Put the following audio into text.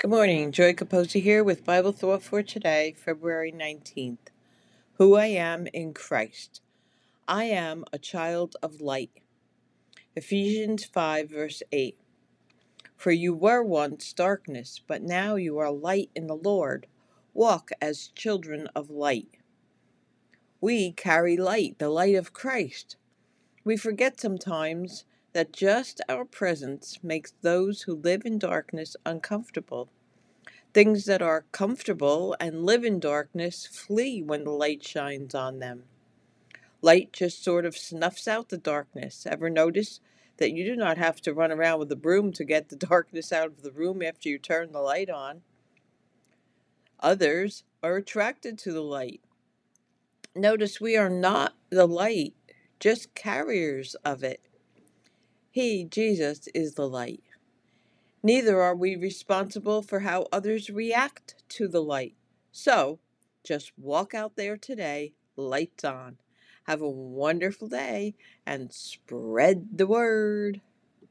Good morning. Joy Capozzi here with Bible Thought for today, February 19th. Who I am in Christ. I am a child of light. Ephesians 5, verse 8. For you were once darkness, but now you are light in the Lord. Walk as children of light. We carry light, the light of Christ. We forget sometimes that just our presence makes those who live in darkness uncomfortable. Things that are comfortable and live in darkness flee when the light shines on them. Light just sort of snuffs out the darkness. Ever notice that you do not have to run around with a broom to get the darkness out of the room after you turn the light on? Others are attracted to the light. Notice we are not the light, just carriers of it. He, Jesus, is the light. Neither are we responsible for how others react to the light. So, just walk out there today, lights on. Have a wonderful day and spread the word.